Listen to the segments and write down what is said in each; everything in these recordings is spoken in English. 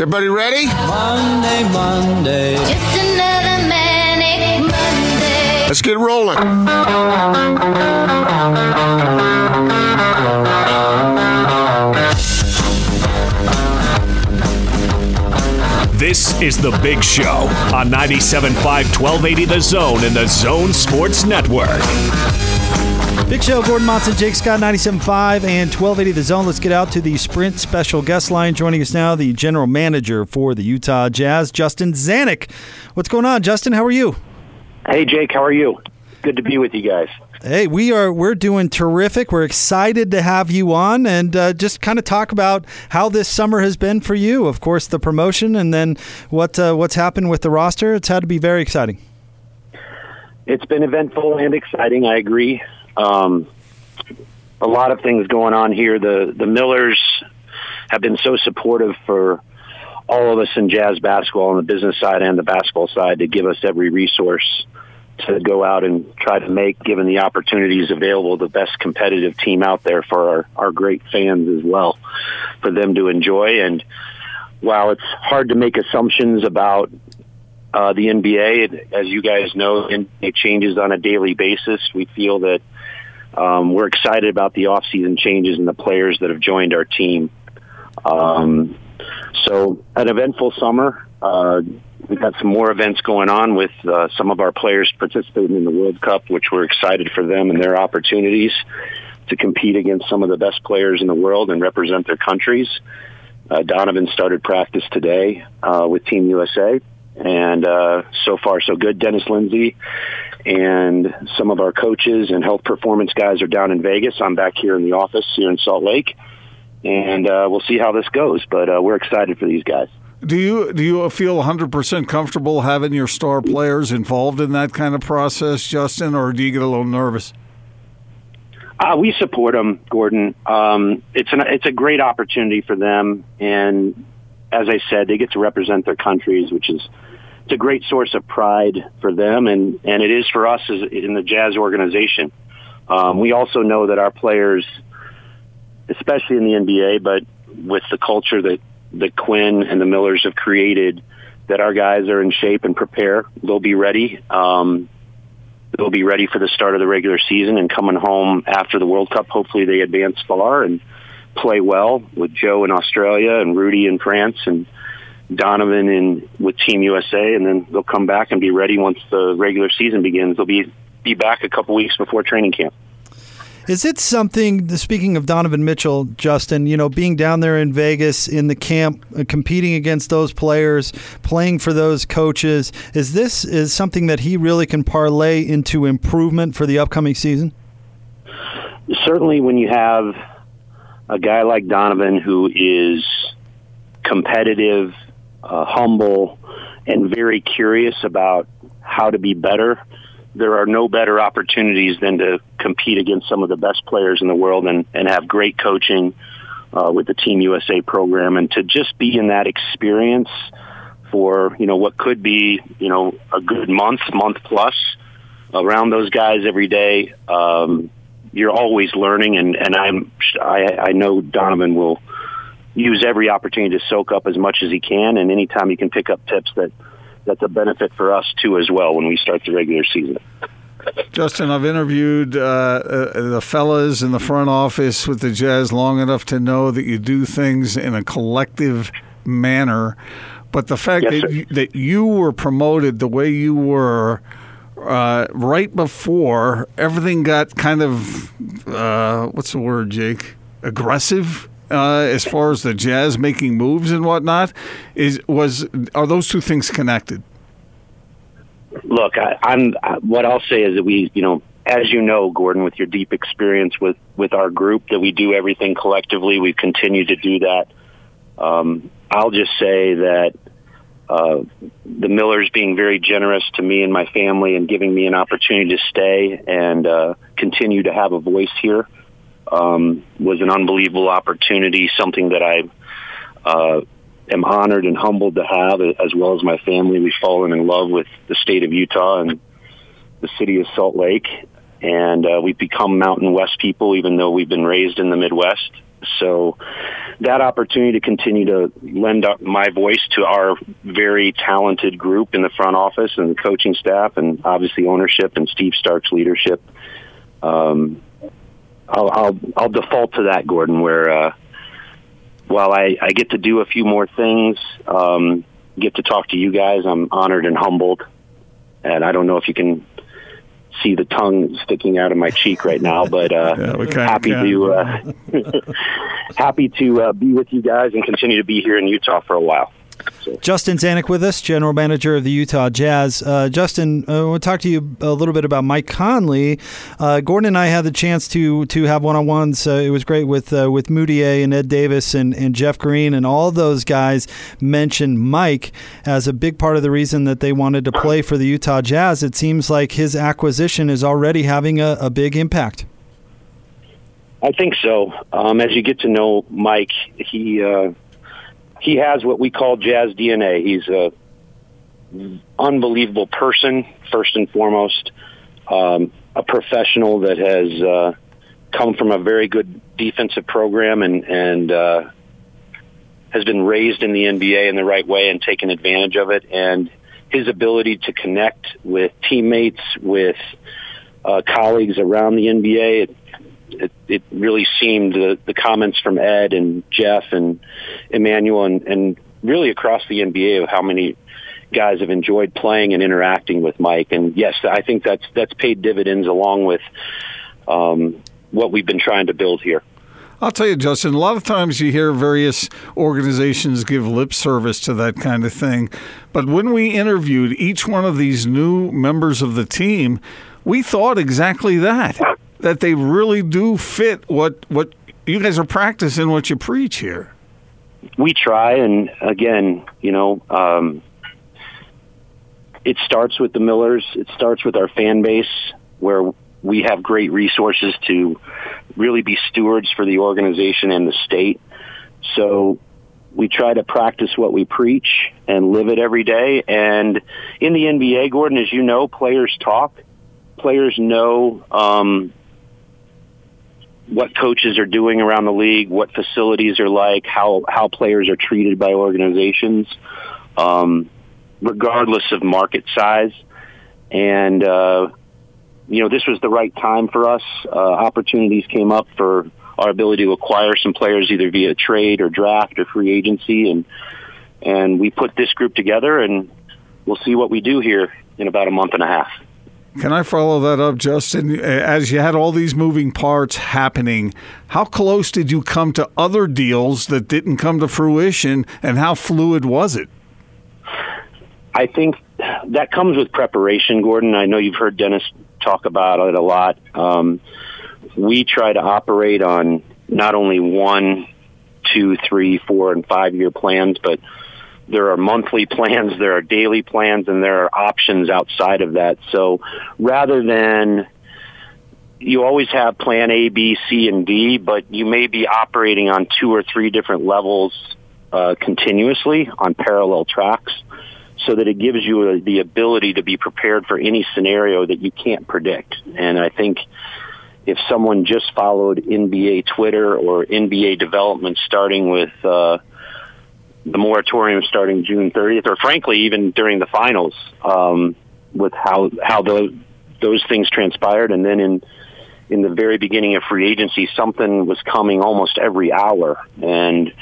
Is everybody ready? Monday, Monday. Just another manic Monday. Let's get rolling. This is The Big Show on 97.5 1280 The Zone in the Zone Sports Network. Big Show, Gordon Monson, Jake Scott, 97.5 and 1280 The Zone. Let's get out to the Sprint special guest line. Joining us now, the general manager for the Utah Jazz, Justin Zanik. What's going on, Justin? How are you? Hey Jake, how are you? Good to be with you guys. Hey, we are we're doing terrific. We're excited to have you on and uh, just kind of talk about how this summer has been for you. Of course, the promotion and then what uh, what's happened with the roster. It's had to be very exciting. It's been eventful and exciting. I agree. Um, a lot of things going on here. The the Millers have been so supportive for all of us in jazz basketball on the business side and the basketball side to give us every resource to go out and try to make, given the opportunities available, the best competitive team out there for our, our great fans as well, for them to enjoy. And while it's hard to make assumptions about uh, the NBA, as you guys know, it changes on a daily basis. We feel that um, we're excited about the off-season changes and the players that have joined our team. Um, so, an eventful summer. Uh, we've got some more events going on with uh, some of our players participating in the World Cup, which we're excited for them and their opportunities to compete against some of the best players in the world and represent their countries. Uh, Donovan started practice today uh, with Team USA, and uh, so far so good. Dennis Lindsey and some of our coaches and health performance guys are down in Vegas. I'm back here in the office here in Salt Lake, and uh, we'll see how this goes. But uh, we're excited for these guys. Do you do you feel 100% comfortable having your star players involved in that kind of process, Justin, or do you get a little nervous? Uh, we support them, Gordon. Um, it's an it's a great opportunity for them, and as I said, they get to represent their countries, which is it's a great source of pride for them, and and it is for us as in the Jazz organization. Um, we also know that our players, especially in the NBA, but with the culture that that Quinn and the Millers have created, that our guys are in shape and prepare. They'll be ready. Um, they'll be ready for the start of the regular season and coming home after the World Cup. Hopefully, they advance far and play well with Joe in Australia and Rudy in France and Donovan in with Team USA, and then they'll come back and be ready once the regular season begins. They'll be be back a couple weeks before training camp. Is it something, speaking of Donovan Mitchell, Justin, you know, being down there in Vegas in the camp, uh, competing against those players, playing for those coaches, is this is something that he really can parlay into improvement for the upcoming season? Certainly when you have a guy like Donovan who is competitive, uh, humble, and very curious about how to be better, there are no better opportunities than to compete against some of the best players in the world and, and have great coaching uh, with the Team USA program and to just be in that experience for, you know, what could be, you know, a good month, month plus around those guys every day. Um, you're always learning and, and I'm, I, I know Donovan will use every opportunity to soak up as much as he can. And anytime he can pick up tips that, that's a benefit for us too as well when we start the regular season. Justin, I've interviewed uh, uh, the fellas in the front office with the Jazz long enough to know that you do things in a collective manner. But the fact Yes, that you, that you were promoted the way you were uh, right before everything got kind of uh, what's the word, Jake? Aggressive. Uh, as far as the Jazz making moves and whatnot, is was are those two things connected? Look, I, I'm. I, what I'll say is that we, you know, as you know, Gordon, with your deep experience with with our group, that we do everything collectively. We continue to do that. Um, I'll just say that uh, the Millers being very generous to me and my family and giving me an opportunity to stay and uh, continue to have a voice here um, was an unbelievable opportunity. Something that I uh, am honored and humbled to have, as well as my family. We've fallen in love with the state of Utah and the city of Salt Lake, and uh, we've become Mountain West people, even though we've been raised in the Midwest. So that opportunity to continue to lend my voice to our very talented group in the front office and the coaching staff, and obviously ownership and Steve Starks' leadership. Um, I'll, I'll I'll default to that, Gordon. Where uh, while I, I get to do a few more things, um, get to talk to you guys, I'm honored and humbled. And I don't know if you can see the tongue sticking out of my cheek right now, but uh, Yeah, kinda happy to uh, happy to uh, be with you guys and continue to be here in Utah for a while. Justin Zanik with us, general manager of the Utah Jazz. Uh, Justin, uh, I want to talk to you a little bit about Mike Conley. Uh, Gordon and I had the chance to to have one on ones. Uh, it was great with uh, with Mudiay and Ed Davis and, and Jeff Green, and all those guys mentioned Mike as a big part of the reason that they wanted to play for the Utah Jazz. It seems like his acquisition is already having a, a big impact. I think so. Um, as you get to know Mike, he uh, he has what we call jazz DNA. He's a unbelievable person, first and foremost, um, a professional that has uh, come from a very good defensive program and and uh, has been raised in the NBA in the right way and taken advantage of it. And his ability to connect with teammates, with uh, colleagues around the NBA, it, it, really seemed the, the comments from Ed and Jeff and Emmanuel and, and really across the NBA of how many guys have enjoyed playing and interacting with Mike. And yes, I think that's that's paid dividends along with um, what we've been trying to build here. I'll tell you, Justin, a lot of times you hear various organizations give lip service to that kind of thing. But when we interviewed each one of these new members of the team, we thought exactly that that they really do fit what, what you guys are practicing, what you preach here. we try and again you know um it starts with the millers. It starts with our fan base where we have great resources to really be stewards for the organization and the state. So we try to practice what we preach and live it every day. And in the NBA Gordon as you know players talk. Players know um what coaches are doing around the league, what facilities are like, how how players are treated by organizations, um, regardless of market size. And uh, you know, this was the right time for us. Uh, opportunities came up for our ability to acquire some players either via trade or draft or free agency, and and we put this group together, and we'll see what we do here in about a month and a half. Can I follow that up, Justin? As you had all these moving parts happening, how close did you come to other deals that didn't come to fruition, and how fluid was it? I think that comes with preparation, Gordon. I know you've heard Dennis talk about it a lot. Um, we try to operate on not only one, two, three, four, and five year plans, but there are monthly plans, there are daily plans, and there are options outside of that. So rather than you always have plan A, B, C, and D, but you may be operating on two or three different levels uh, continuously on parallel tracks so that it gives you a, the ability to be prepared for any scenario that you can't predict. And I think if someone just followed NBA Twitter or NBA development starting with uh, the moratorium starting June 30th, or frankly, even during the finals, um, with how how those those things transpired, and then in in the very beginning of free agency, something was coming almost every hour, and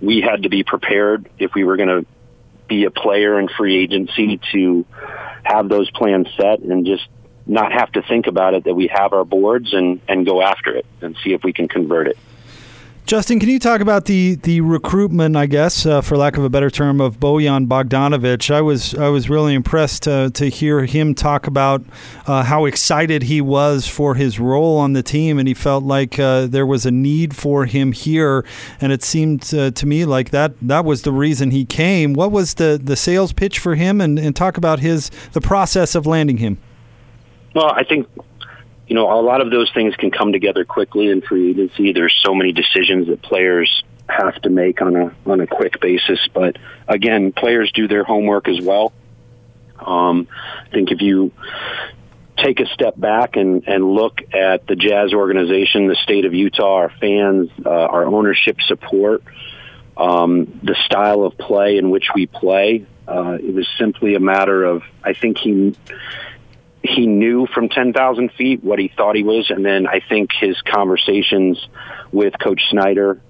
we had to be prepared if we were going to be a player in free agency to have those plans set and just not have to think about it that we have our boards and and go after it and see if we can convert it. Justin, can you talk about the the recruitment, I guess, uh, for lack of a better term, of Bojan Bogdanovic? I was I was really impressed to to hear him talk about uh, how excited he was for his role on the team, and he felt like uh, there was a need for him here, and it seemed to me like that that was the reason he came. What was the the sales pitch for him, and, and talk about his the process of landing him? Well, I think you know, a lot of those things can come together quickly in free agency. There's so many decisions that players have to make on a on a quick basis. But again, players do their homework as well. Um, I think if you take a step back and, and look at the Jazz organization, the state of Utah, our fans, uh, our ownership support, um, the style of play in which we play. Uh, it was simply a matter of I think he he knew from 10,000 feet what he thought he was, and then I think his conversations with Coach Snyder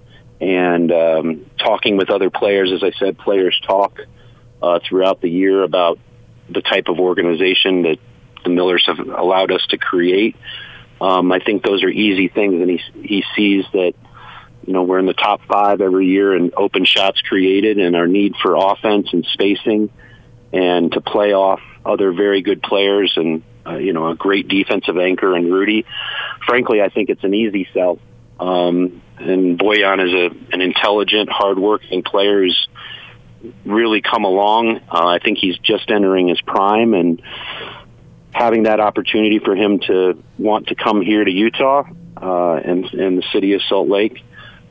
and um, talking with other players, as I said, players talk uh, throughout the year about the type of organization that the Millers have allowed us to create. Um, I think those are easy things, and he he sees that you know we're in the top five every year in open shots created, and our need for offense and spacing, and to play off other very good players, and uh, you know a great defensive anchor and Rudy. Frankly, I think it's an easy sell. Um, and Bojan is a, an intelligent, hardworking player who's really come along. Uh, I think he's just entering his prime, and having that opportunity for him to want to come here to Utah uh, and, and the city of Salt Lake,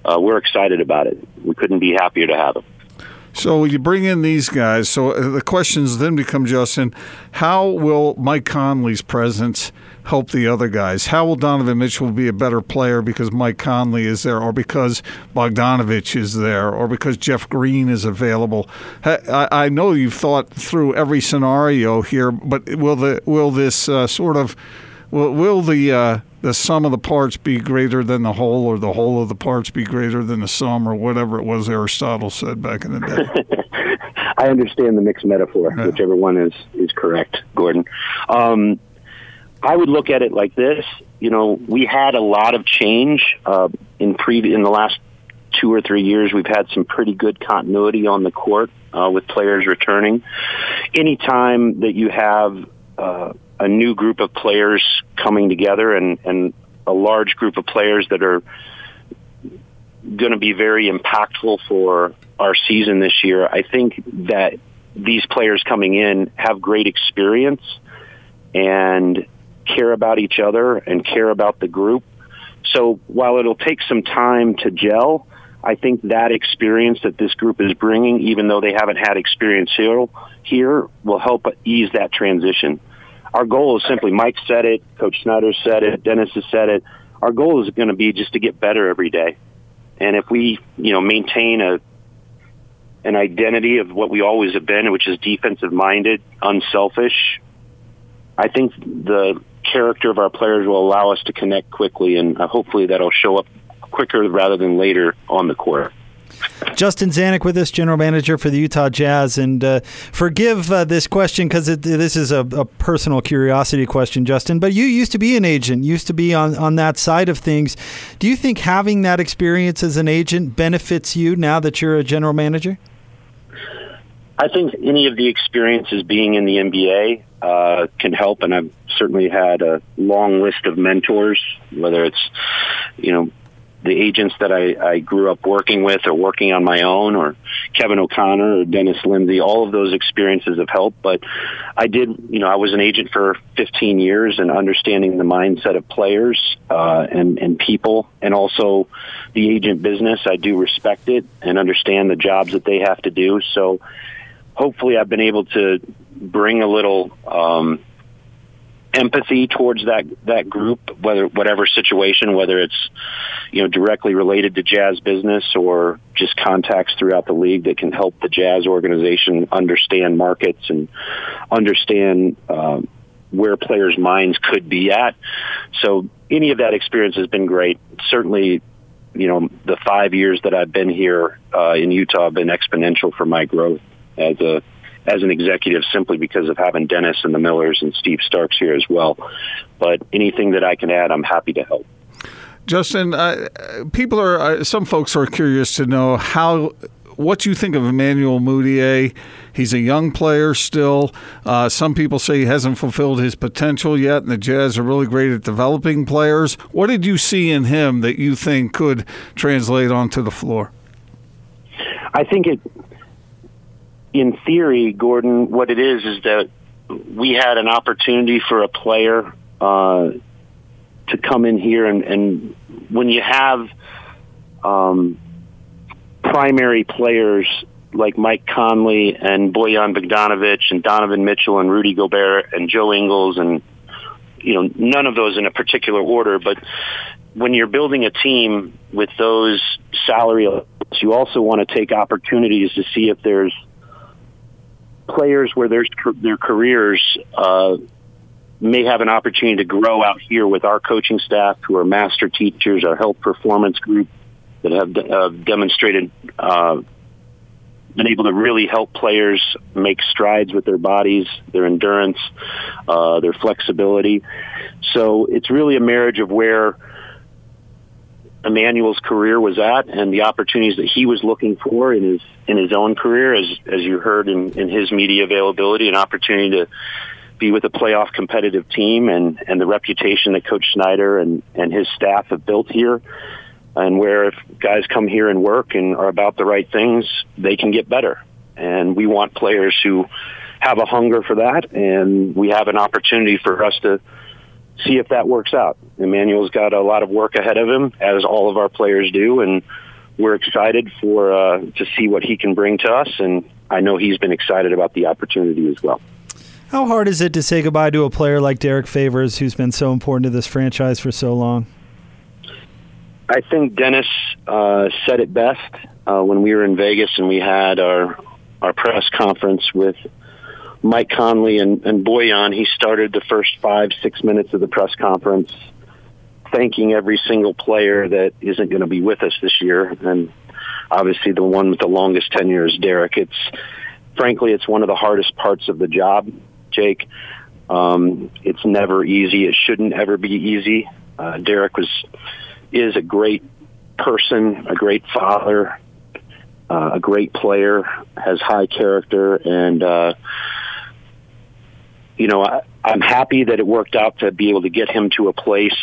uh, we're excited about it. We couldn't be happier to have him. So you bring in these guys. So uh, the questions then become, Justin, how will Mike Conley's presence help the other guys? How will Donovan Mitchell be a better player because Mike Conley is there, or because Bogdanovic is there, or because Jeff Green is available? I know you've thought through every scenario here, but will the will this uh, sort of will, will the uh, the sum of the parts be greater than the whole, or the whole of the parts be greater than the sum, or whatever it was Aristotle said back in the day. I understand the mixed metaphor, yeah. whichever one is is correct, Gordon. Um, I would look at it like this. You know, we had a lot of change uh, in pre in the last two or three years. We've had some pretty good continuity on the court uh, with players returning. Anytime that you have uh, a new group of players coming together and, and a large group of players that are going to be very impactful for our season this year. I think that these players coming in have great experience and care about each other and care about the group. So while it'll take some time to gel, I think that experience that this group is bringing, even though they haven't had experience here, here will help ease that transition our goal is simply Mike said it, Coach Snyder said it, Dennis has said it. Our goal is going to be just to get better every day. And if we, you know, maintain a an identity of what we always have been, which is defensive minded, unselfish, I think the character of our players will allow us to connect quickly, and uh, hopefully that'll show up quicker rather than later on the court. Justin Zanik with us, general manager for the Utah Jazz. And uh, forgive uh, this question because this is a, a, personal curiosity question, Justin. But you used to be an agent, used to be on, on that side of things. Do you think having that experience as an agent benefits you now that you're a general manager? I think any of the experiences being in the NBA uh, can help, and I've certainly had a long list of mentors, whether it's you know the agents that I, I grew up working with or working on my own or Kevin O'Connor or Dennis Lindsey, all of those experiences have helped. But I did, you know, I was an agent for 15 years and understanding the mindset of players uh, and, and people and also the agent business. I do respect it and understand the jobs that they have to do. So hopefully I've been able to bring a little, um, empathy towards that that group, whether whatever situation, whether it's you know directly related to Jazz business or just contacts throughout the league that can help the Jazz organization understand markets and understand um, where players' minds could be at. So any of that experience has been great. Certainly, you know the five years that I've been here uh, in Utah have been exponential for my growth as a as an executive simply because of having Dennis and the Millers and Steve Starks here as well. But anything that I can add, I'm happy to help. Justin, uh, people are uh, some folks are curious to know how what you think of Emmanuel Mudiay. He's a young player still. Uh, some people say he hasn't fulfilled his potential yet, and the Jazz are really great at developing players. What did you see in him that you think could translate onto the floor? I think it in theory, Gordon, what it is is that we had an opportunity for a player uh, to come in here, and, and when you have um, primary players like Mike Conley and Bojan Bogdanovic and Donovan Mitchell and Rudy Gobert and Joe Ingles and you know, none of those in a particular order, but when you're building a team with those salary you also want to take opportunities to see if there's players where their their careers uh, may have an opportunity to grow out here with our coaching staff, who are master teachers, our health performance group that have uh, demonstrated uh, been able to really help players make strides with their bodies, their endurance, uh, their flexibility. So it's really a marriage of where Emmanuel's career was at and the opportunities that he was looking for in his in his own career, as as you heard in, in his media availability, an opportunity to be with a playoff competitive team and and the reputation that Coach Snyder and and his staff have built here, and where if guys come here and work and are about the right things, they can get better. And we want players who have a hunger for that, and we have an opportunity for us to see if that works out. Emmanuel's got a lot of work ahead of him, as all of our players do, and we're excited for uh, to see what he can bring to us. And I know he's been excited about the opportunity as well. How hard is it to say goodbye to a player like Derrick Favors, who's been so important to this franchise for so long? I think Dennis uh, said it best uh, when we were in Vegas and we had our our press conference with Mike Conley and, and Bojan, he started the first five, six minutes of the press conference thanking every single player that isn't going to be with us this year. And obviously the one with the longest tenure is Derrick. It's frankly, it's one of the hardest parts of the job, Jake. Um, it's never easy. It shouldn't ever be easy. Uh, Derrick was, is a great person, a great father, uh, a great player, has high character, and, uh, you know, I, I'm happy that it worked out to be able to get him to a place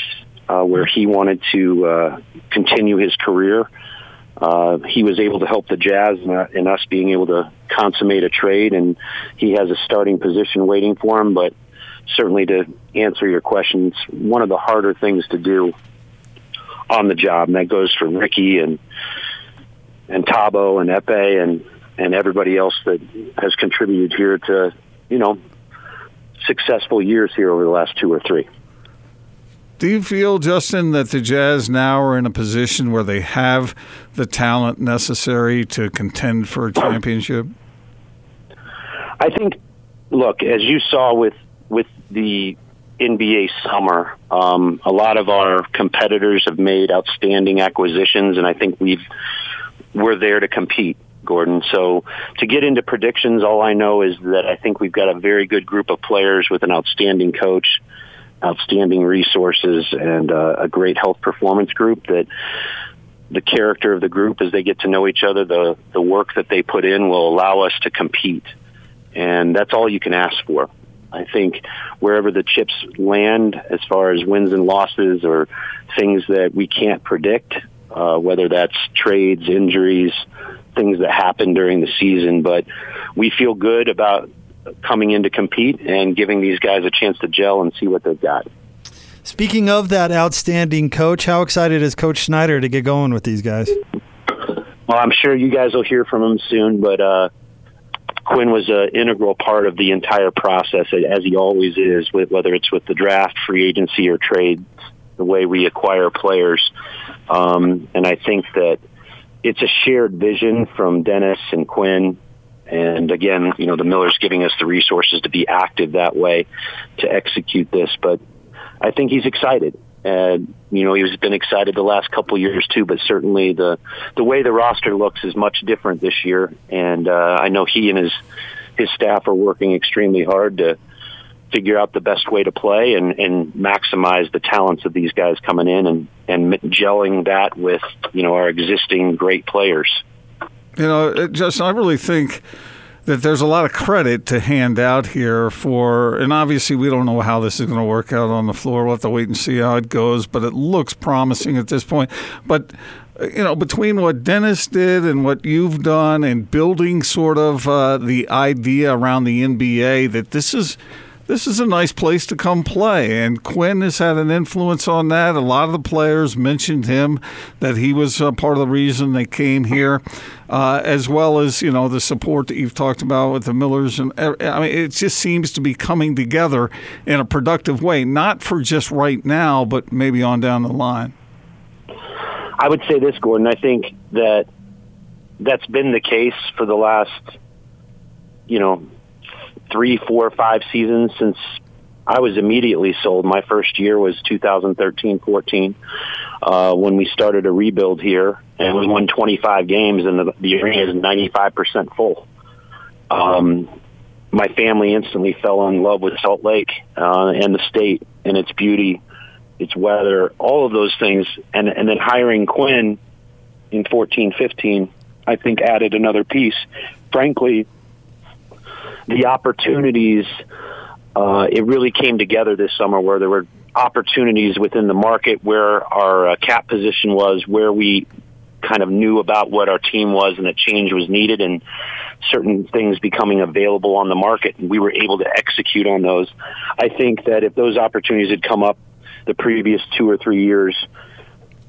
uh, where he wanted to uh, continue his career. Uh, he was able to help the Jazz in, uh, in us being able to consummate a trade, and he has a starting position waiting for him. But certainly, to answer your question, it's one of the harder things to do on the job, and that goes for Ricky and and Thabo and Ekpe and and everybody else that has contributed here to you know successful years here over the last two or three. Do you feel, Justin, that the Jazz now are in a position where they have the talent necessary to contend for a championship? I think, look, as you saw with with the NBA summer, um, a lot of our competitors have made outstanding acquisitions, and I think we've we're there to compete. Gordon. So to get into predictions, all I know is that I think we've got a very good group of players with an outstanding coach, outstanding resources, and uh, a great health performance group that the character of the group as they get to know each other, the, the work that they put in will allow us to compete. And that's all you can ask for. I think wherever the chips land as far as wins and losses or things that we can't predict, uh, whether that's trades, injuries, things that happen during the season, but we feel good about coming in to compete and giving these guys a chance to gel and see what they've got. Speaking of that outstanding coach, how excited is Coach Snyder to get going with these guys? Well, I'm sure you guys will hear from him soon, but uh, Quinn was an integral part of the entire process, as he always is, whether it's with the draft, free agency, or trade, the way we acquire players. Um, and I think that it's a shared vision from Dennis and Quinn. And again, you know, the Miller's giving us the resources to be active that way to execute this. But I think he's excited. And, you know, he's been excited the last couple of years too, but certainly the, the way the roster looks is much different this year. And, uh, I know he and his, his staff are working extremely hard to, figure out the best way to play and, and maximize the talents of these guys coming in and, and gelling that with, you know, our existing great players. You know, Justin, I really think that there's a lot of credit to hand out here for, and obviously we don't know how this is going to work out on the floor. We'll have to wait and see how it goes, but it looks promising at this point. But you know, between what Dennis did and what you've done and building sort of uh, the idea around the NBA that this is this is a nice place to come play. And Quinn has had an influence on that. A lot of the players mentioned him, that he was uh, part of the reason they came here, uh, as well as, you know, the support that you've talked about with the Millers. And I mean, it just seems to be coming together in a productive way, not for just right now, but maybe on down the line. I would say this, Gordon. I think that that's been the case for the last, you know, three, four, five seasons since I was immediately sold. My first year was 2013-14 uh, when we started a rebuild here, and we won 25 games, and the, the arena is 95% full. Um, my family instantly fell in love with Salt Lake uh, and the state and its beauty, its weather, all of those things, and and then hiring Quinn in 14, 15, I think added another piece. Frankly, the opportunities, uh, it really came together this summer where there were opportunities within the market where our uh, cap position was, where we kind of knew about what our team was and that change was needed and certain things becoming available on the market and we were able to execute on those. I think that if those opportunities had come up the previous two or three years,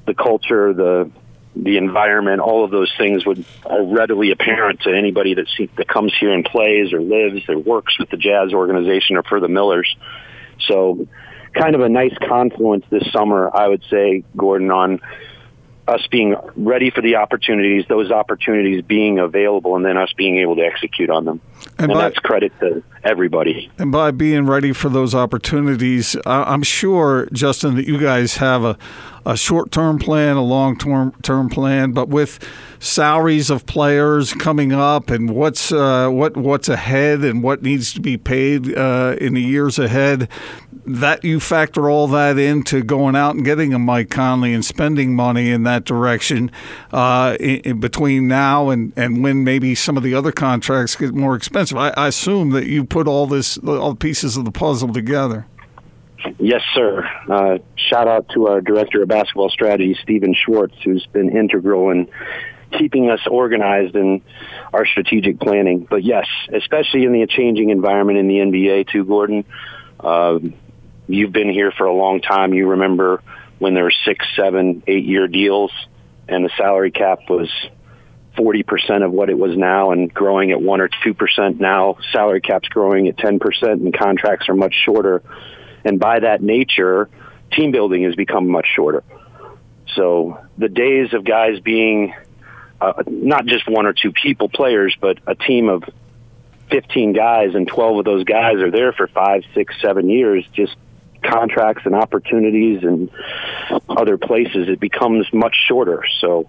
the culture, the the environment, all of those things would are readily apparent to anybody that see, that comes here and plays or lives or works with the Jazz organization or for the Millers. So, kind of a nice confluence this summer, I would say, Gordon, on us being ready for the opportunities, those opportunities being available, and then us being able to execute on them. And And, by- that's credit to everybody. And by being ready for those opportunities, I'm sure, Justin, that you guys have a, a short term plan, a long term term plan, but with salaries of players coming up and what's uh, what what's ahead and what needs to be paid uh, in the years ahead, that you factor all that into going out and getting a Mike Conley and spending money in that direction uh, in, in between now and, and when maybe some of the other contracts get more expensive. I, I assume that you put all this all pieces of the puzzle together. Yes, sir. Uh, shout out to our director of basketball strategy, Stephen Schwartz, who's been integral in keeping us organized in our strategic planning. But yes, especially in the changing environment in the NBA, too, Gordon. Um, you've been here for a long time. You remember when there were six, seven, eight-year deals, and the salary cap was 40% of what it was now and growing at 1 or 2% now. Salary cap's growing at 10% and contracts are much shorter. And by that nature, team building has become much shorter. So the days of guys being uh, not just one or two people players, but a team of 15 guys and 12 of those guys are there for five, six, seven years, just contracts and opportunities and other places, it becomes much shorter. So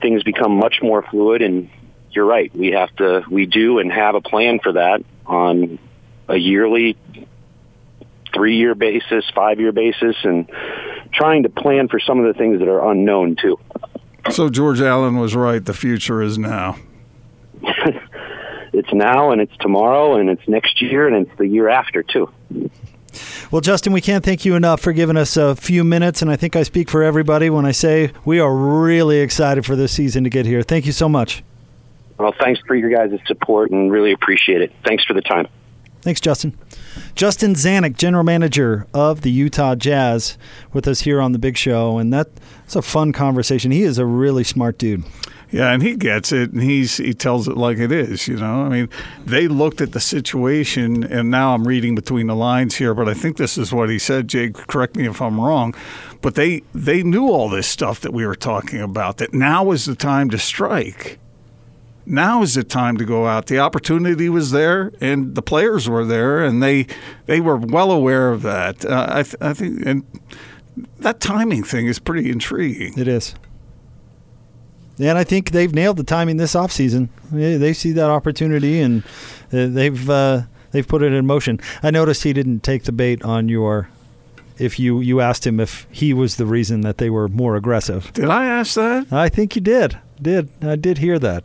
things become much more fluid and you're right. We have to, we do and have a plan for that on a yearly, three year basis, five year basis, and trying to plan for some of the things that are unknown too. So George Allen was right. The future is now. It's now and it's tomorrow and it's next year and it's the year after too. Well, Justin, we can't thank you enough for giving us a few minutes, and I think I speak for everybody when I say we are really excited for this season to get here. Thank you so much. Well, thanks for your guys' support and really appreciate it. Thanks for the time. Thanks, Justin. Justin Zanik, general manager of the Utah Jazz, with us here on the Big Show, and that, that's a fun conversation. He is a really smart dude. Yeah, and he gets it, and he's he tells it like it is. You know, I mean, they looked at the situation, and now I'm reading between the lines here, but I think this is what he said. Jake, correct me if I'm wrong, but they they knew all this stuff that we were talking about. That now is the time to strike. Now is the time to go out. The opportunity was there, and the players were there, and they they were well aware of that. Uh, I, th- I think, and that timing thing is pretty intriguing. It is. And I think they've nailed the timing this offseason. They they see that opportunity and uh, they've uh, they've put it in motion. I noticed he didn't take the bait on your if you you asked him if he was the reason that they were more aggressive. Did I ask that? I think you did. Did I did hear that.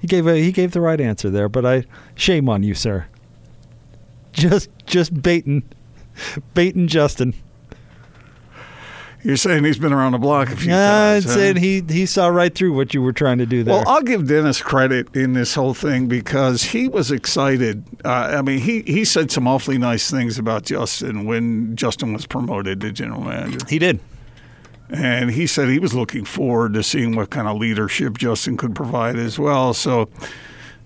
He gave a, he gave the right answer there, but I shame on you, sir. Just just baiting baiting Justin. You're saying he's been around the block a few times. Times. huh? he he saw right through what you were trying to do there. Well, I'll give Dennis credit in this whole thing because he was excited. Uh, I mean, he, he said some awfully nice things about Justin when Justin was promoted to general manager. he did. And he said he was looking forward to seeing what kind of leadership Justin could provide as well. So,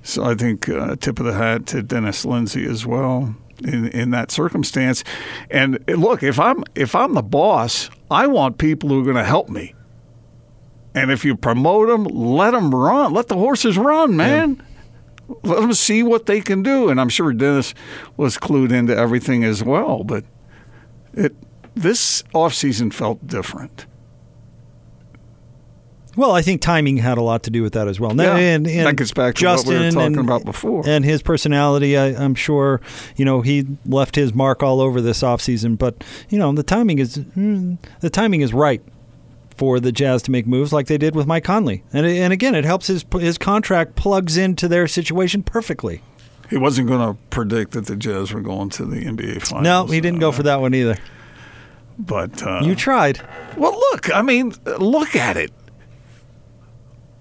so I think uh, tip of the hat to Dennis Lindsey as well in, in that circumstance. And look, if I'm if I'm the boss, I want people who are going to help me. And if you promote them, let them run. Let the horses run, man. Let them see what they can do. And I'm sure Dennis was clued into everything as well. But it this offseason felt different. Well, I think timing had a lot to do with that as well. Yeah, and, and that gets back to what we were talking and- about before. And his personality, I, I'm sure, you know, he left his mark all over this offseason. But, you know, the timing is mm, the timing is right for the Jazz to make moves like they did with Mike Conley. And, and again, it helps his his contract plugs into their situation perfectly. He wasn't going to predict that the Jazz were going to the NBA Finals. No, he didn't go for that one either. But uh, You tried. well, look. I mean, look at it.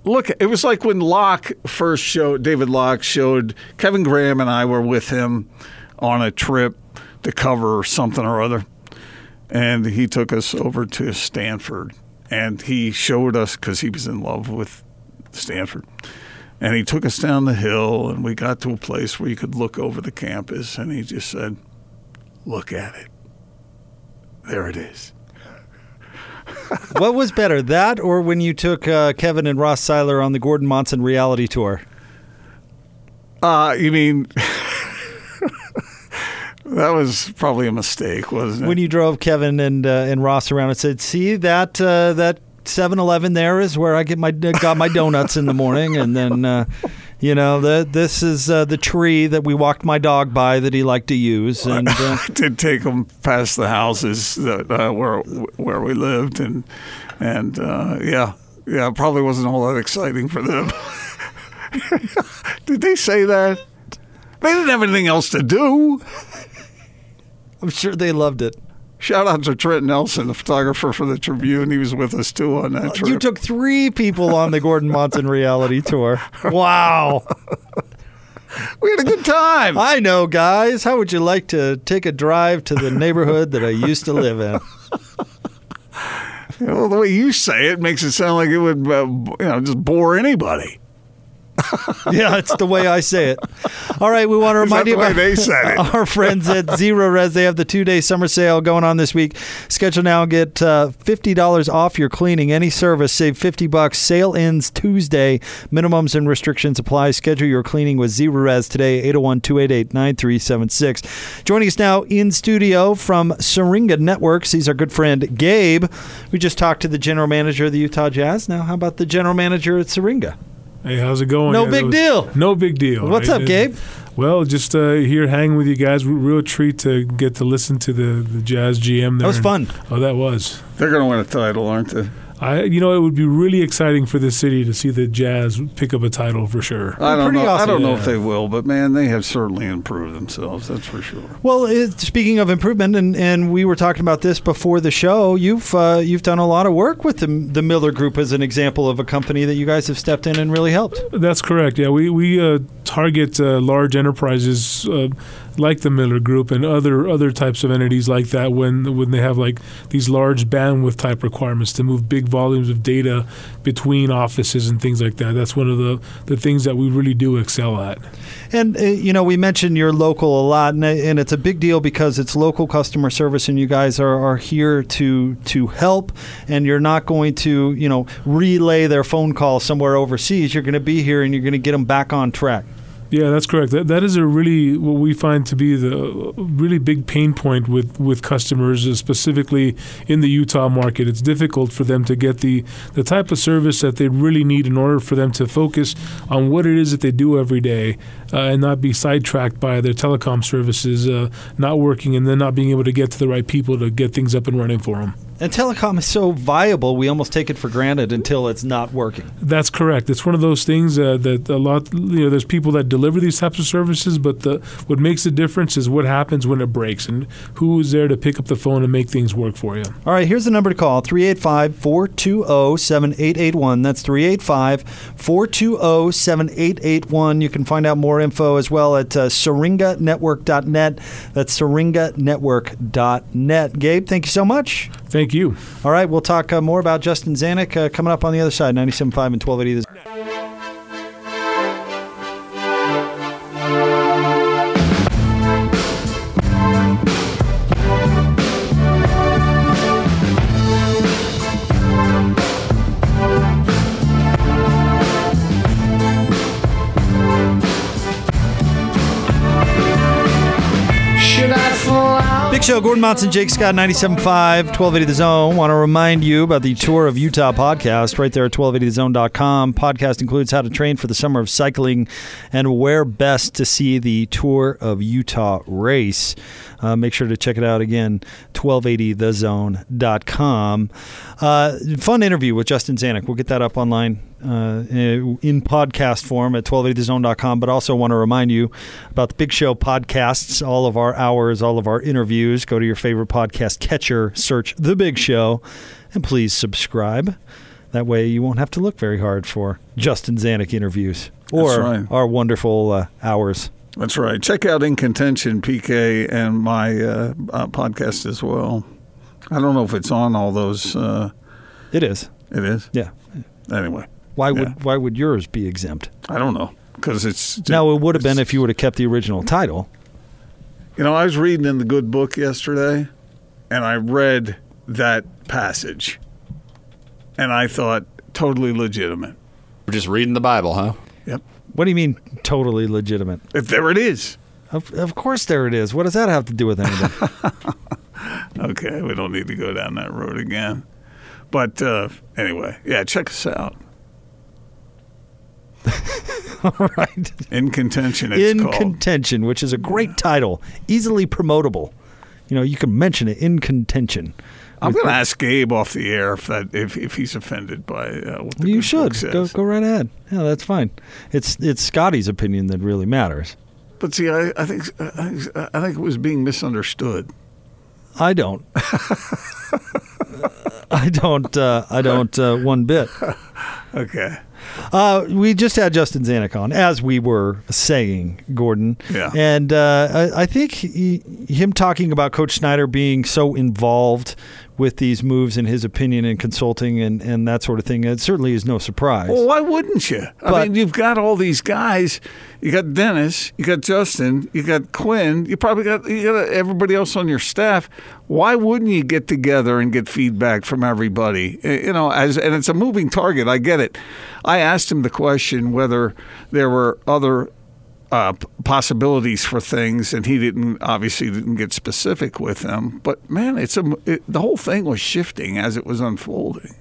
Look, it was like when Locke first showed David Locke showed Kevin Graham and I were with him on a trip to cover something or other, and he took us over to Stanford, and he showed us because he was in love with Stanford. And he took us down the hill, and we got to a place where you could look over the campus, and he just said, Look at it. There it is. What was better, that or when you took uh, Kevin and Ross Siler on the Gordon Monson reality tour? Uh, you mean that was probably a mistake, wasn't it? when you drove Kevin and uh, and Ross around and said, "See that uh, that 7-Eleven there is where I get my got my donuts in the morning, and then uh, you know the this is uh, the tree that we walked my dog by that he liked to use, and uh, I did take them past the houses that uh, where where we lived, and and uh, yeah, yeah, it probably wasn't all that exciting for them. did they say that? They didn't have anything else to do. I'm sure they loved it. Shout out to Trent Nelson, the photographer for the Tribune. He was with us too on that trip. You took three people on the Gordon Monson reality tour. Wow. we had a good time. I know, guys. How would you like to take a drive to the neighborhood that I used to live in? Well, the way you say it makes it sound like it would, uh, you know, just bore anybody. Yeah, it's the way I say it. All right, we want to remind you about they said it? our friends at ZeroRez. They have the two day summer sale going on this week. Schedule now and get uh, fifty dollars off your cleaning. Any service, save fifty bucks. Sale ends Tuesday. Minimums and restrictions apply. Schedule your cleaning with ZeroRez today. 801-288-9376. Joining us now in studio from Syringa Networks. He's our good friend Gabe. We just talked to the general manager of the Utah Jazz. Now, how about the general manager at Syringa? Hey, how's it going? No Yeah, big was- deal. No big deal. What's right? up, Gabe? Well, just uh, here hanging with you guys. Real treat to get to listen to the, the Jazz GM. There. That was fun. Oh, that was. They're going to win a title, aren't they? I, you know, it would be really exciting for the city to see the Jazz pick up a title for sure. I don't Pretty know. I don't know Yeah. if they will, but man, they have certainly improved themselves. That's for sure. Well, it, speaking of improvement, and, and we were talking about this before the show. You've uh, you've done a lot of work with the the Miller Group as an example of a company that you guys have stepped in and really helped. That's correct. Yeah, we we uh, target uh, large enterprises uh, like the Miller Group and other other types of entities like that when when they have like these large bandwidth type requirements to move big volumes of data between offices and things like that. That's one of the the things that we really do excel at. And uh, you know, we mentioned you're local a lot, and, and it's a big deal because it's local customer service, and you guys are, are here to to help. And you're not going to you know relay their phone call somewhere overseas. You're going to be here, and you're going to get them back on track. Yeah, that's correct. That that is a really what we find to be the really big pain point with with customers, specifically in the Utah market. It's difficult for them to get the the type of service that they really need in order for them to focus on what it is that they do every day, uh, and not be sidetracked by their telecom services uh, not working, and then not being able to get to the right people to get things up and running for them. And telecom is so viable, we almost take it for granted until it's not working. That's correct. It's one of those things uh, that a lot, you know, there's people that deliver these types of services, but the what makes the difference is what happens when it breaks and who is there to pick up the phone and make things work for you. All right, here's the number to call 385 420 7881. That's 385 420 7881. You can find out more info as well at uh, syringanetwork.net. That's syringanetwork.net. Gabe, thank you so much. Thank you. All right, we'll talk uh, more about Justin Zanik uh, coming up on the other side, 97.5 and 1280. Big Show, Gordon Monson, Jake Scott, 97.5, 1280 The Zone. Want to remind you about the Tour of Utah podcast right there at 1280thezone.com. Podcast includes how to train for the summer of cycling and where best to see the Tour of Utah race. Uh, make sure to check it out again, 1280thezone.com. Uh, fun interview with Justin Zanik. We'll get that up online uh, in podcast form at 1280thezone.com. But also want to remind you about the Big Show podcasts, all of our hours, all of our interviews. Go to your favorite podcast catcher, search The Big Show, and please subscribe. That way you won't have to look very hard for Justin Zanik interviews or right. our wonderful uh, hours. That's right. Check out In Contention, PK, and my uh, uh, podcast as well. I don't know if it's on all those. Uh, It is. it is. Yeah. Anyway, Why would Yeah. why would yours be exempt? I don't know because it's Now it would have been if you would have kept the original title. You know, I was reading in the good book yesterday, and I read that passage, and I thought totally legitimate. We're just reading the Bible, huh? Yep. What do you mean totally legitimate? If there it is. Of, of course there it is. What does that have to do with anything? Okay, we don't need to go down that road again. But uh, anyway, yeah, check us out. All right. In contention, it's in called. contention, which is a great title, easily promotable. You know, you can mention it in contention. I'm going to ask Gabe off the air if that if, if he's offended by uh, what the You should go go right ahead. Yeah, that's fine. It's it's Scotty's opinion that really matters. But see, I, I think I think I think it was being misunderstood. I don't. I don't. Uh, I don't uh, one bit. Okay. Uh, we just had Justin Zanik on, as we were saying, Gordon. Yeah. And uh, I, I think he, him talking about Coach Snyder being so involved with these moves, in his opinion, and consulting and, and that sort of thing, it certainly is no surprise. Well, why wouldn't you? I mean, you've got all these guys. You got Dennis. You got Justin. You got Quin. You probably got you got everybody else on your staff. Why wouldn't you get together and get feedback from everybody? Eh, You know, as and it's a moving target. I get it. I asked him the question whether there were other uh, possibilities for things, and he didn't obviously didn't get specific with them. But man, it's a it, the whole thing was shifting as it was unfolding.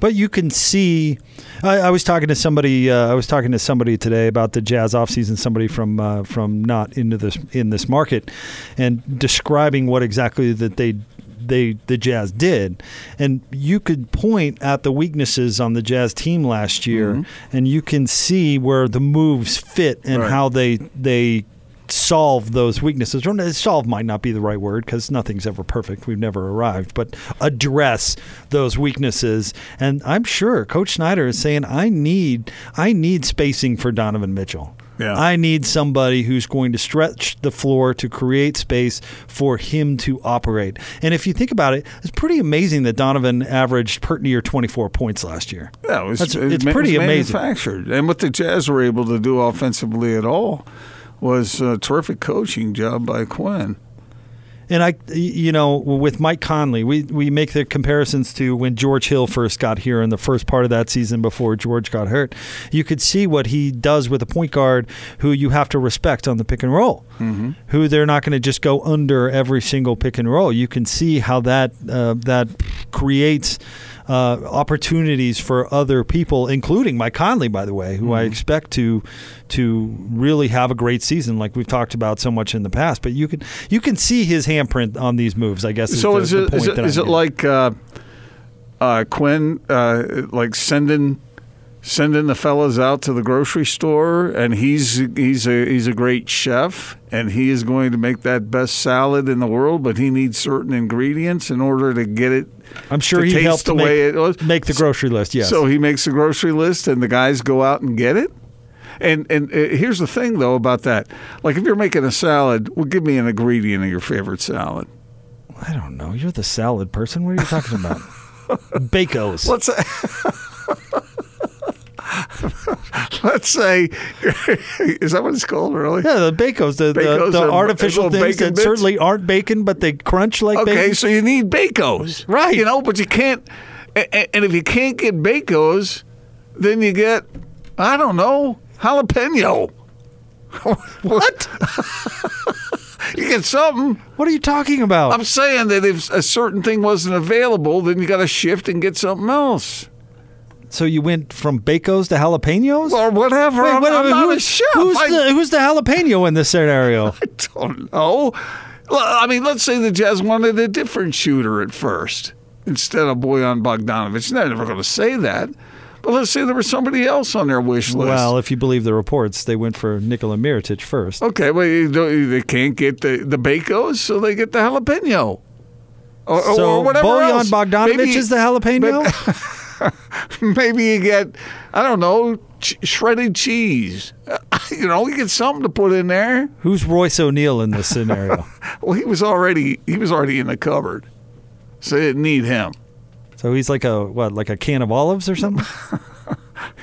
But you can see. I, I was talking to somebody. Uh, I was talking to somebody today about the Jazz offseason. Somebody from uh, from not into this in this market, and describing what exactly that they they the Jazz did, and you could point at the weaknesses on the Jazz team last year, mm-hmm. and you can see where the moves fit and Right. how they they solve those weaknesses. Solve might not be the right word because nothing's ever perfect. We've never arrived, but address those weaknesses. And I'm sure Coach Snyder is saying, I need I need spacing for Donovan Mitchell. Yeah. I need somebody who's going to stretch the floor to create space for him to operate. And if you think about it, it's pretty amazing that Donovan averaged per near 24 points last year. Yeah, it was, That's- it it's ma- pretty amazing. manufactured. And what the Jazz were able to do offensively at all was a terrific coaching job by Quin. And I, you know, with Mike Conley, we, we make the comparisons to when George Hill first got here in the first part of that season before George got hurt. You could see what he does with a point guard who you have to respect on the pick and roll, who they're not going to just go under every single pick and roll. You can see how that uh, that creates. Uh, opportunities for other people, including Mike Conley, by the way, who I expect to to really have a great season, like we've talked about so much in the past. But you can you can see his handprint on these moves. I guess. So the, is the it, point is it, is it like uh, uh, Quin uh, like sending sending the fellas out to the grocery store, and he's he's a he's a great chef, and he is going to make that best salad in the world, but he needs certain ingredients in order to get it. I'm sure to he taste helped the make, way it was. make the grocery list. Yes. So he makes the grocery list, and the guys go out and get it. And and uh, here's the thing though about that, like if you're making a salad, well, give me an ingredient of your favorite salad. I don't know. You're the salad person. What are you talking about? Bacos. Let's let's say, is that what it's called? Really? Yeah, the bacos, the, Bacos the, the artificial things that bits? certainly aren't bacon, but they crunch like bacon. Okay, bacon. so you need bacos, Right. You know, but you can't. And if you can't get bacos, then you get, I don't know, jalapeno. What? You get something. What are you talking about? I'm saying that if a certain thing wasn't available, then you got to shift and get something else. So you went from bacos to jalapenos? Or whatever. Wait, wait, I'm wait, not who- a chef. Who's I the who's the jalapeno in this scenario? I don't know. I mean, let's say the Jazz wanted a different shooter at first instead of Bojan Bogdanovic. They're never going to say that. But let's say there was somebody else on their wish list. well, if you believe the reports, they went for Nikola Mirotic first. okay, well, they can't get the, the Bacos, so they get the jalapeno. Or, So or whatever Bojan else. Bogdanovic Maybe- is the jalapeno. Maybe you get, I don't know, ch- shredded cheese. you know, you get something to put in there. Who's Royce O'Neale in this scenario? Well, he was already he was already in the cupboard, so they didn't need him. so he's like a what, like a can of olives or something?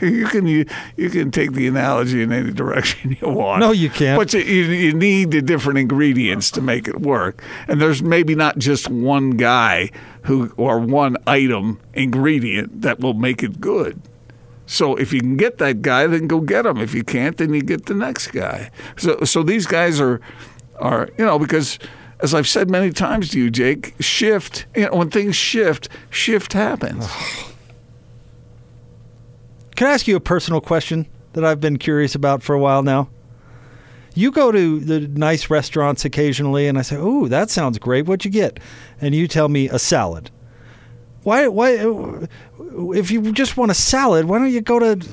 You can you, you can take the analogy in any direction you want. No, you can't. But you, you, you need the different ingredients to make it work, and there's maybe not just one guy who or one item ingredient that will make it good. So if you can get that guy, then go get him. If you can't, then you get the next guy. So so these guys are are you know because. As I've said many times to you, Jake, shift. You know, when things shift, shift happens. Can I ask you a personal question that I've been curious about for a while now? You go to the nice restaurants occasionally, and I say, "Oh, that sounds great. What'd you get?" And you tell me a salad. Why? Why? If you just want a salad, why don't you go to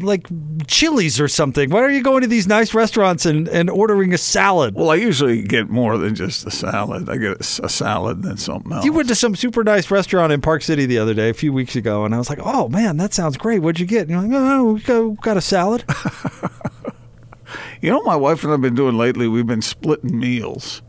like Chili's or something? Why are you going to these nice restaurants and, and ordering a salad? Well, I usually get more than just a salad. I get a salad and then something else. You went to some super nice restaurant in Park City the other day, a few weeks ago, and I was like, "Oh man, that sounds great. What'd you get?" And you're like, "Oh, we got, we got a salad." You know, what my wife and I've been doing lately. We've been splitting meals.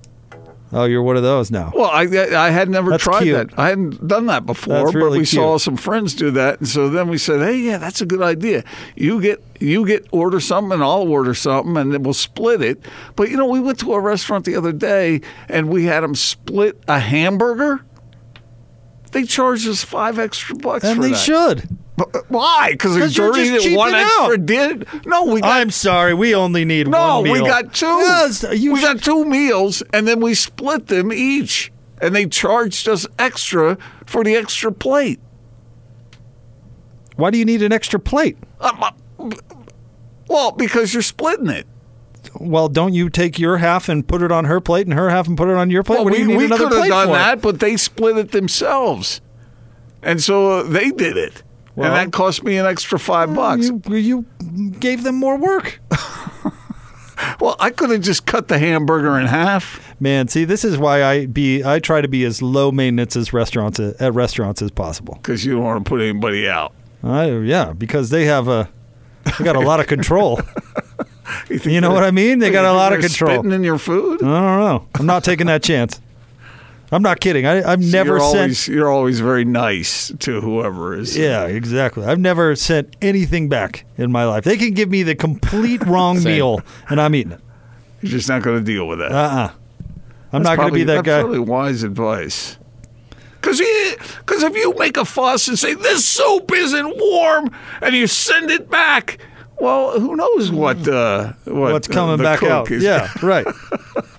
Oh, you're one of those now. Well, I I had never That's tried cute. that. I hadn't done that before, That's but really we saw some friends do that, and so then we said, "Hey, yeah, that's a good idea. You get you get order something, and I'll order something, and then we'll split it." But you know, we went to a restaurant the other day, and we had them split a hamburger. They charged us five extra bucks And they that. should. But Why? Because just that one extra out. did. No, we got I'm sorry, we only need no, one meal. we got two. Yes, we should- got two meals, and then we split them each, and they charged us extra for the extra plate. Why do you need an extra plate? Um, uh, well, because you're splitting it. Well, don't you take your half and put it on her plate, and her half and put it on your plate? Well, what do we you need we another could have plate done for? that, but they split it themselves, and so uh, they did it, Well- and that cost me an extra five bucks. You, you gave them more work. well, I could have just cut the hamburger in half. Man, see, this is why I be I try to be as low maintenance as restaurants uh, at restaurants as possible. Because you don't want to put anybody out. I, yeah, because they have a they got a lot of control. think You know what I mean? They got a lot of control. Spitting in your food. I don't know. I'm not taking that chance. I'm not kidding. I, I've never you're sent. always you're always very nice to whoever is. Yeah, exactly. I've never sent anything back in my life. They can give me the complete wrong meal, and I'm eating it. You're just not going to deal with that. Uh uh-uh. uh. i am That's not going to be probably- that that's guy. really wise advice. Because because if you make a fuss and say this soup isn't warm and you send it back, well, who knows what uh, what What's uh, coming the back cook out? Is. Yeah, right.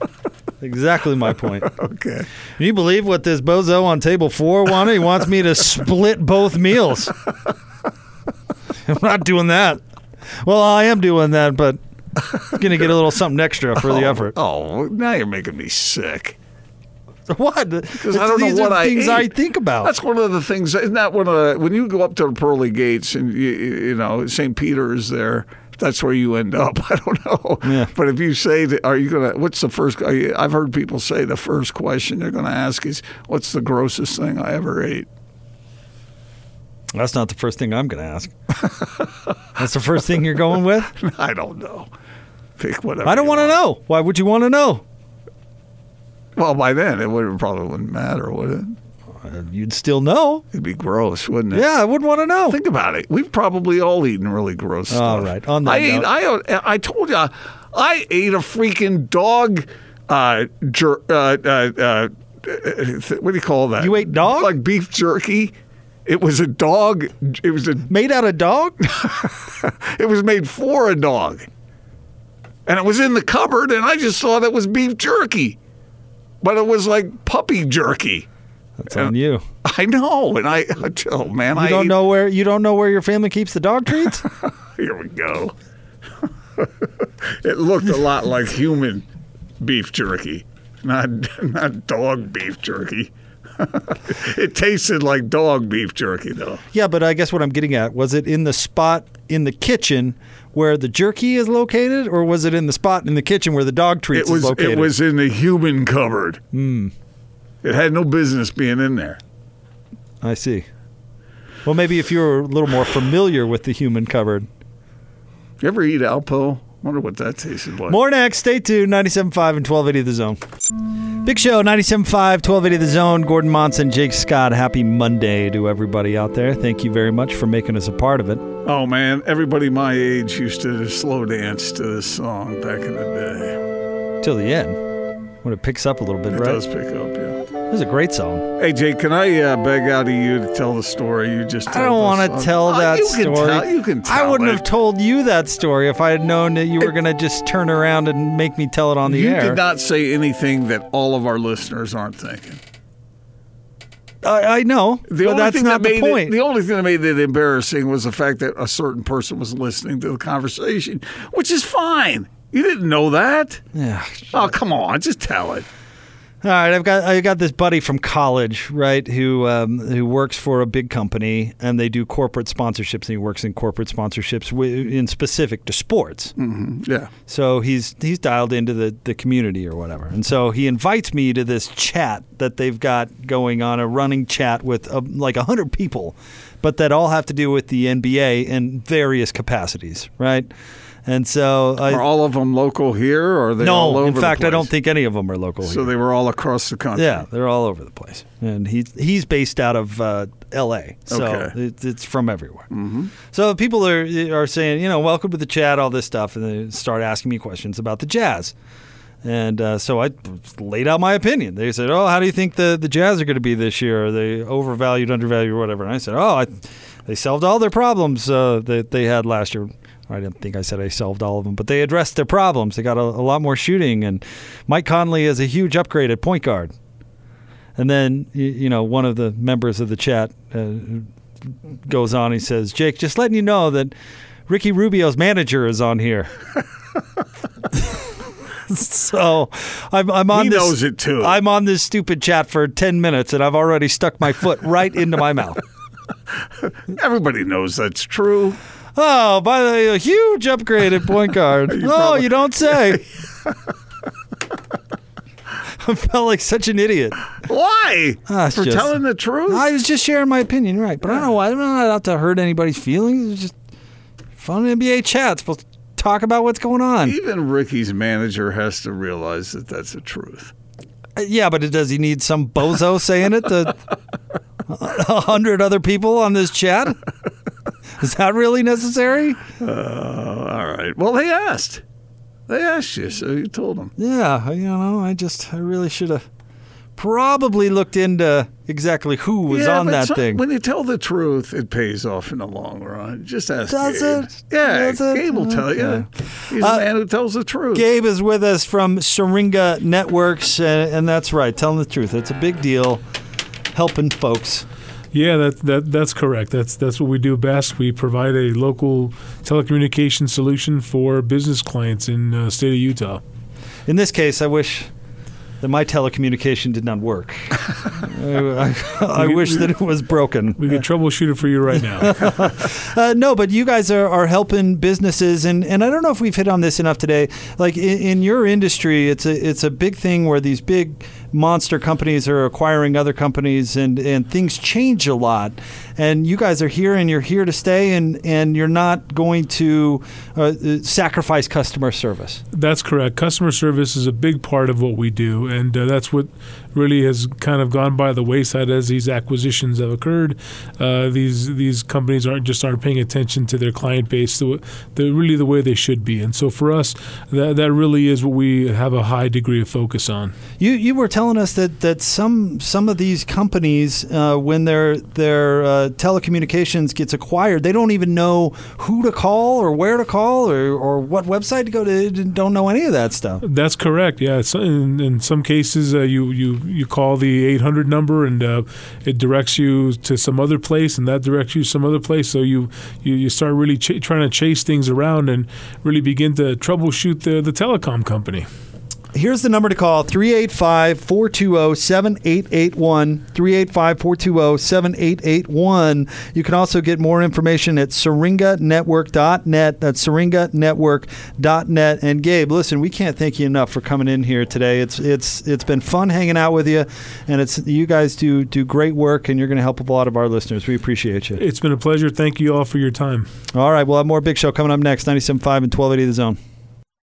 exactly my point. Okay. Can you believe what this bozo on table four wanted? He wants me to split both meals. I'm not doing that. Well, I am doing that, but I'm going to get a little something extra for the oh, effort. Oh, now you're making me sick. What? Because I don't know what are I things ate. I think about. That's one of the things. Isn't that one of the when you go up to the pearly gates and you, you know St. Peter is there? That's where you end up. I don't know. Yeah. But if you say, that, "Are you gonna?" What's the first? you- I've heard people say the first question they're going to ask is, "What's the grossest thing I ever ate?" That's not the first thing I'm going to ask. That's the first thing you're going with? I don't know. Pick whatever. I don't want to know. Why would you want to know? Well, by then it would probably wouldn't matter, would it? Uh, You'd still know. It'd be gross, wouldn't it? Yeah, I wouldn't want to know. Think about it. We've probably all eaten really gross stuff. All right, on that I ate. note- I I told you, I ate a freaking dog. Uh, jer- uh, uh, uh, what do you call that? You ate dog? Like beef jerky. It was a dog. It was a. Made out of dog? It was made for a dog, and it was in the cupboard. And I just thought it was beef jerky, but it was like puppy jerky. That's on you. I know, and I. Oh man, You I don't know where you don't know where your family keeps the dog treats? Here we go. it looked a lot like human beef jerky, not not dog beef jerky. it tasted like dog beef jerky, though. yeah, but I guess what I'm getting at was it in the spot in the kitchen where the jerky is located, or was it in the spot in the kitchen where the dog treats It was is located? it was in the human cupboard. Hmm. It had no business being in there. I see. Well, maybe if you were a little more familiar with the human cupboard. You ever eat Alpo? Wonder what that tasted like. More next. Stay tuned. 97.5 and 1280 The Zone. Big show, 97.5, 1280 The Zone. Gordon Monson, Jake Scott. Happy Monday to everybody out there. Thank you very much for making us a part of it. Oh man, everybody my age used to slow dance to this song back in the day. Till the end. When it picks up a little bit, It right? does pick up, yeah. This is a great song. Hey Jake, can I uh, beg out of you to tell the story you just? Told I don't want to tell Uh, that you story. Can tell, you can tell I wouldn't it. have told you that story if I had known that you were going to just turn around and make me tell it on the you air. You did not say anything that all of our listeners aren't thinking. I, I know, The but only that's thing not that the point. It, the only thing that made it embarrassing was the fact that a certain person was listening to the conversation, which is fine. You didn't know that. yeah. Oh, come on, just tell it. All right, I've got I got this buddy from college, right, who um, who works for a big company, and they do corporate sponsorships. And he works in corporate sponsorships wi- in specific to sports. Yeah. So he's he's dialed into the, the community or whatever. And so he invites me to this chat that they've got going on, a running chat with uh, like 100 people, but that all have to do with the NBA in various capacities, right? And so I Are all of them local here, or are they all no, in fact, I don't think any of them are local So here. they were all across the country. Yeah, they're all over the place, and he's he's based out of uh, L.A. So Okay. it, it's from everywhere. Mm-hmm. So people are are saying, you know, welcome to the chat, all this stuff, and they start asking me questions about the Jazz. And uh, so I laid out my opinion. They said, "Oh, how do you think the, the Jazz are going to be this year? Are they overvalued, undervalued, or whatever?" And I said, "Oh, I, they solved all their problems uh, that they had last year." I didn't think I said I solved all of them, but they addressed their problems. They got a, a lot more shooting, and Mike Conley is a huge upgrade at point guard. And then, you, you know, one of the members of the chat uh, goes on. He says, "Jake, just letting you know that Ricky Rubio's manager is on here." so, I'm, I'm on He this. knows it, too. I'm on this stupid chat for ten minutes, and I've already stuck my foot right into my mouth. Everybody knows that's true. Oh, by the way, a huge upgrade at point guard. oh, probably- you don't say. I felt like such an idiot. Why? Ah, it's For just- telling the truth? I was just sharing my opinion, right? But I don't know why. I'm not out to hurt anybody's feelings. It's just fun NBA chat. Supposed to talk about what's going on. Even Ricky's manager has to realize that that's the truth. Uh, Yeah, but does he need some bozo saying it to a hundred other people on this chat? Is that really necessary? Uh, all right. Well, they asked. They asked you, so you told them. Yeah, you know, I just I really should have probably looked into exactly who was Yeah, on that some- thing. When you tell the truth, it pays off in the long run. Just ask Does Gabe. it? Yeah, Does it? Gabe will tell you. He's Uh, the man who tells the truth. Gabe is with us from Syringa Networks, and, and that's right, telling the truth. It's a big deal, helping folks. Yeah, that, that that's correct. That's that's what we do best. We provide a local telecommunication solution for business clients in uh, state of Utah. In this case, I wish that my telecommunication did not work. I, I, I wish that it was broken. We can troubleshoot it for you right now. Uh, no, but you guys are, are helping businesses, and, and I don't know if we've hit on this enough today. Like in, in your industry, it's a it's a big thing where these big monster companies are acquiring other companies, and, and things change a lot. And you guys are here, and you're here to stay, and, and you're not going to uh, sacrifice customer service. That's correct. Customer service is a big part of what we do, and uh, that's what really has kind of gone by the wayside as these acquisitions have occurred. Uh, these these companies aren't just aren't paying attention to their client base the, the really the way they should be, and so for us, that that really is what we have a high degree of focus on. You you were telling us that, that some some of these companies, uh, when their their uh, telecommunications gets acquired, they don't even know who to call or where to call or, or what website to go to. They Don't know any of that stuff. That's correct. Yeah, in, in some cases, uh, you you you call the 800 number and uh, it directs you to some other place, and that directs you some other place. So you you, you start really ch- trying to chase things around and really begin to troubleshoot the the telecom company. Here's the number to call 385 420 7881. 385 420 7881. You can also get more information at syringanetwork.net. That's syringanetwork.net. And Gabe, listen, we can't thank you enough for coming in here today. It's it's it's been fun hanging out with you, and it's you guys do do great work, and you're going to help a lot of our listeners. We appreciate you. It's been a pleasure. Thank you all for your time. All right, we'll have more Big Show coming up next 97.5 and 1280 The Zone.